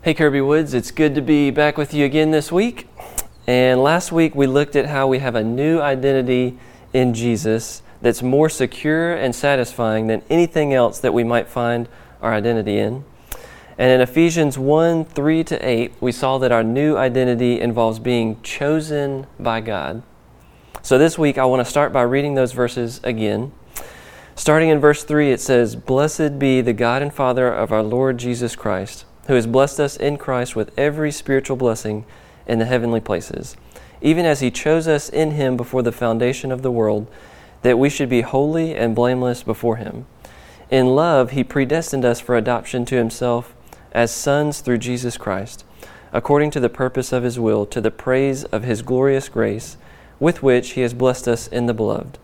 Hey, Kirby Woods, it's good to be back with you again this week. And last week we looked at how we have a new identity in Jesus that's more secure and satisfying than anything else that we might find our identity in. And in Ephesians 1 3 to 8, we saw that our new identity involves being chosen by God. So this week I want to start by reading those verses again. Starting in verse 3, it says, Blessed be the God and Father of our Lord Jesus Christ, who has blessed us in Christ with every spiritual blessing in the heavenly places, even as he chose us in him before the foundation of the world that we should be holy and blameless before Him. In love, He predestined us for adoption to Himself as sons through Jesus Christ, according to the purpose of His will, to the praise of His glorious grace, with which He has blessed us in the Beloved.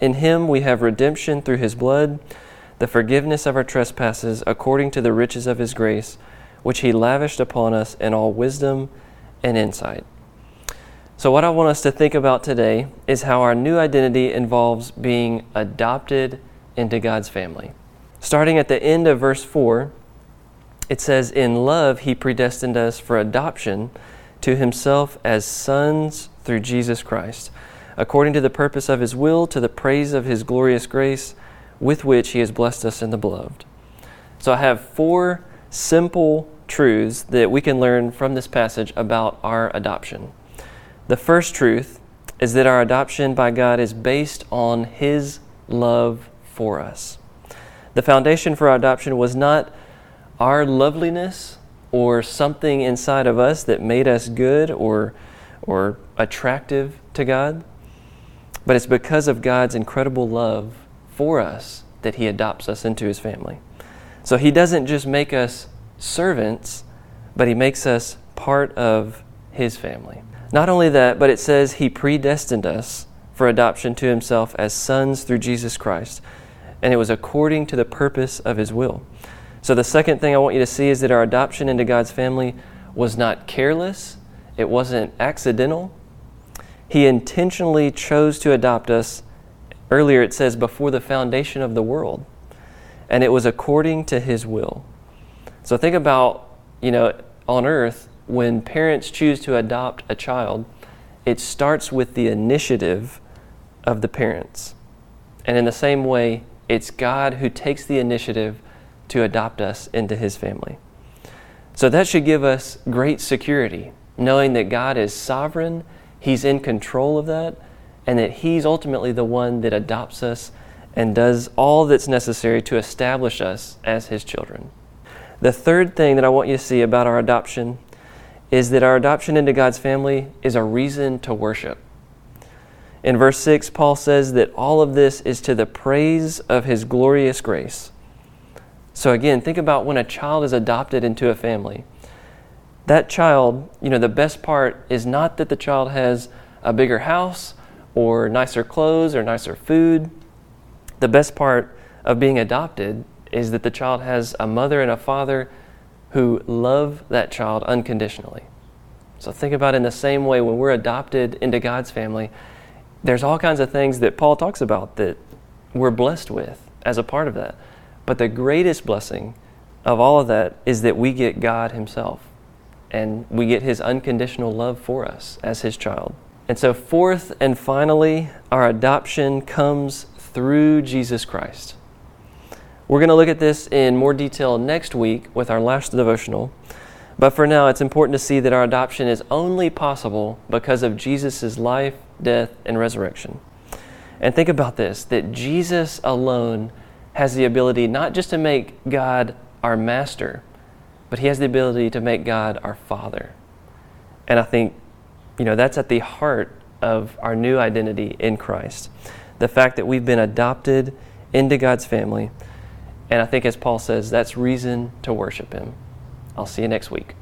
In Him we have redemption through His blood, the forgiveness of our trespasses, according to the riches of His grace, which He lavished upon us in all wisdom and insight. So, what I want us to think about today is how our new identity involves being adopted into God's family. Starting at the end of verse 4, it says, In love, He predestined us for adoption to Himself as sons through Jesus Christ, according to the purpose of His will, to the praise of His glorious grace, with which He has blessed us in the beloved. So, I have four simple truths that we can learn from this passage about our adoption. The first truth is that our adoption by God is based on His love for us. The foundation for our adoption was not our loveliness or something inside of us that made us good or, or attractive to God, but it's because of God's incredible love for us that He adopts us into His family. So He doesn't just make us servants, but He makes us part of His family. Not only that, but it says he predestined us for adoption to himself as sons through Jesus Christ. And it was according to the purpose of his will. So, the second thing I want you to see is that our adoption into God's family was not careless, it wasn't accidental. He intentionally chose to adopt us. Earlier it says, before the foundation of the world. And it was according to his will. So, think about, you know, on earth, when parents choose to adopt a child, it starts with the initiative of the parents. And in the same way, it's God who takes the initiative to adopt us into his family. So that should give us great security, knowing that God is sovereign, he's in control of that, and that he's ultimately the one that adopts us and does all that's necessary to establish us as his children. The third thing that I want you to see about our adoption is that our adoption into God's family is a reason to worship. In verse 6, Paul says that all of this is to the praise of his glorious grace. So, again, think about when a child is adopted into a family. That child, you know, the best part is not that the child has a bigger house or nicer clothes or nicer food. The best part of being adopted is that the child has a mother and a father who love that child unconditionally. So think about in the same way when we're adopted into God's family, there's all kinds of things that Paul talks about that we're blessed with as a part of that. But the greatest blessing of all of that is that we get God Himself and we get His unconditional love for us as His child. And so, fourth and finally, our adoption comes through Jesus Christ. We're going to look at this in more detail next week with our last devotional. But for now, it's important to see that our adoption is only possible because of Jesus' life, death, and resurrection. And think about this that Jesus alone has the ability not just to make God our master, but he has the ability to make God our father. And I think, you know, that's at the heart of our new identity in Christ. The fact that we've been adopted into God's family and I think, as Paul says, that's reason to worship him. I'll see you next week.